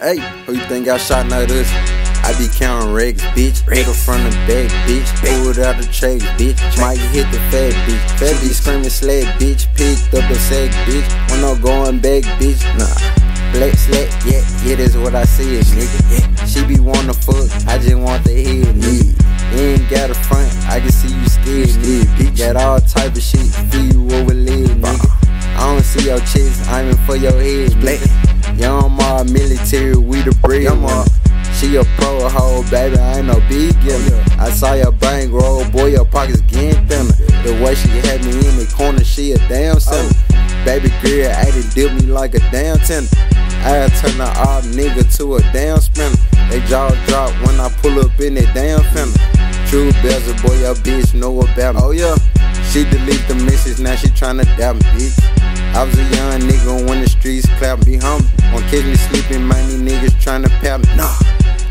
Hey, who you think I shot now this? I be counting regs, bitch. Nigga from the back, bitch. Pulled out the trade, bitch. Might hit the fat bitch. Fat bitch screaming sled, bitch. Picked up a sack, bitch. When I'm going back, bitch. Nah. Black slat, yeah, yeah, that's what I see it, nigga. Yeah. She be wanna fuck, I just want the head, nigga. You ain't got a front, I can see you scared, nigga. Bitch got all type of shit, feel you over leg, nigga. I don't see your chest, I'm in for your head, nigga. Young Ma military, we the Ma. She a pro hoe, baby, I ain't no big giver. I saw your bank roll, boy, your pockets getting thinner. The way she had me in the corner, she a damn oh. sinner. Baby girl, I done dip me like a damn tender. I turn the odd nigga to a damn spinner. They jaw drop when I pull up in that damn fender. Tru Bezzal, boy, your bitch know about me. Oh yeah, she delete the message, now she tryna doubt me, bitch. I was a young nigga when the streets clap be humble. Won't catch me sleeping, these niggas tryna pat me. Nah.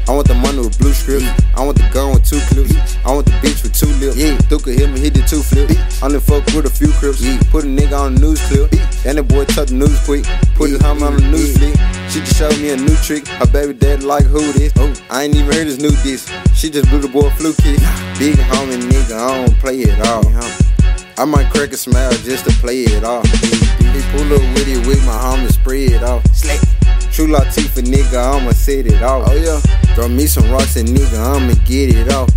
I want the money with blue script. I want the gun with two clips. I want the bitch with two lips. Yeah. Duke hit me, he did two flips. Only fuck with a few crips. Yeah. Put a nigga on the news clip. And the boy tuck the news quick. Put his hummer on the news flick. She just showed me a new trick. Her baby dad like who this. Oh, I ain't even heard this new diss. She just blew the boy a kiss. Big homie nigga, I don't play it all. I might crack a smile just to play it off. He pull up with it with my homie, spread off. Slick. True Latifah, nigga, I'ma set it off. Oh yeah. Throw me some rocks and nigga, I'ma get it off.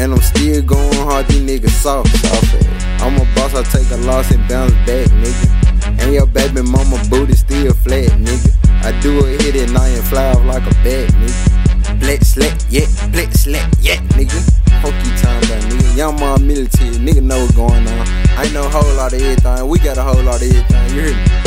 And I'm still going hard, these niggas soft. soft eh? I'm a boss, I take a loss and bounce back, nigga. And your baby mama booty still flat, nigga. I do a hit and I ain't fly off like a bat, nigga. Black slack, yeah, black slack, yeah, nigga. You talking about, nigga. Young mom military, nigga know what's going on. I know a whole lot of everything. We got a whole lot of everything, you hear me?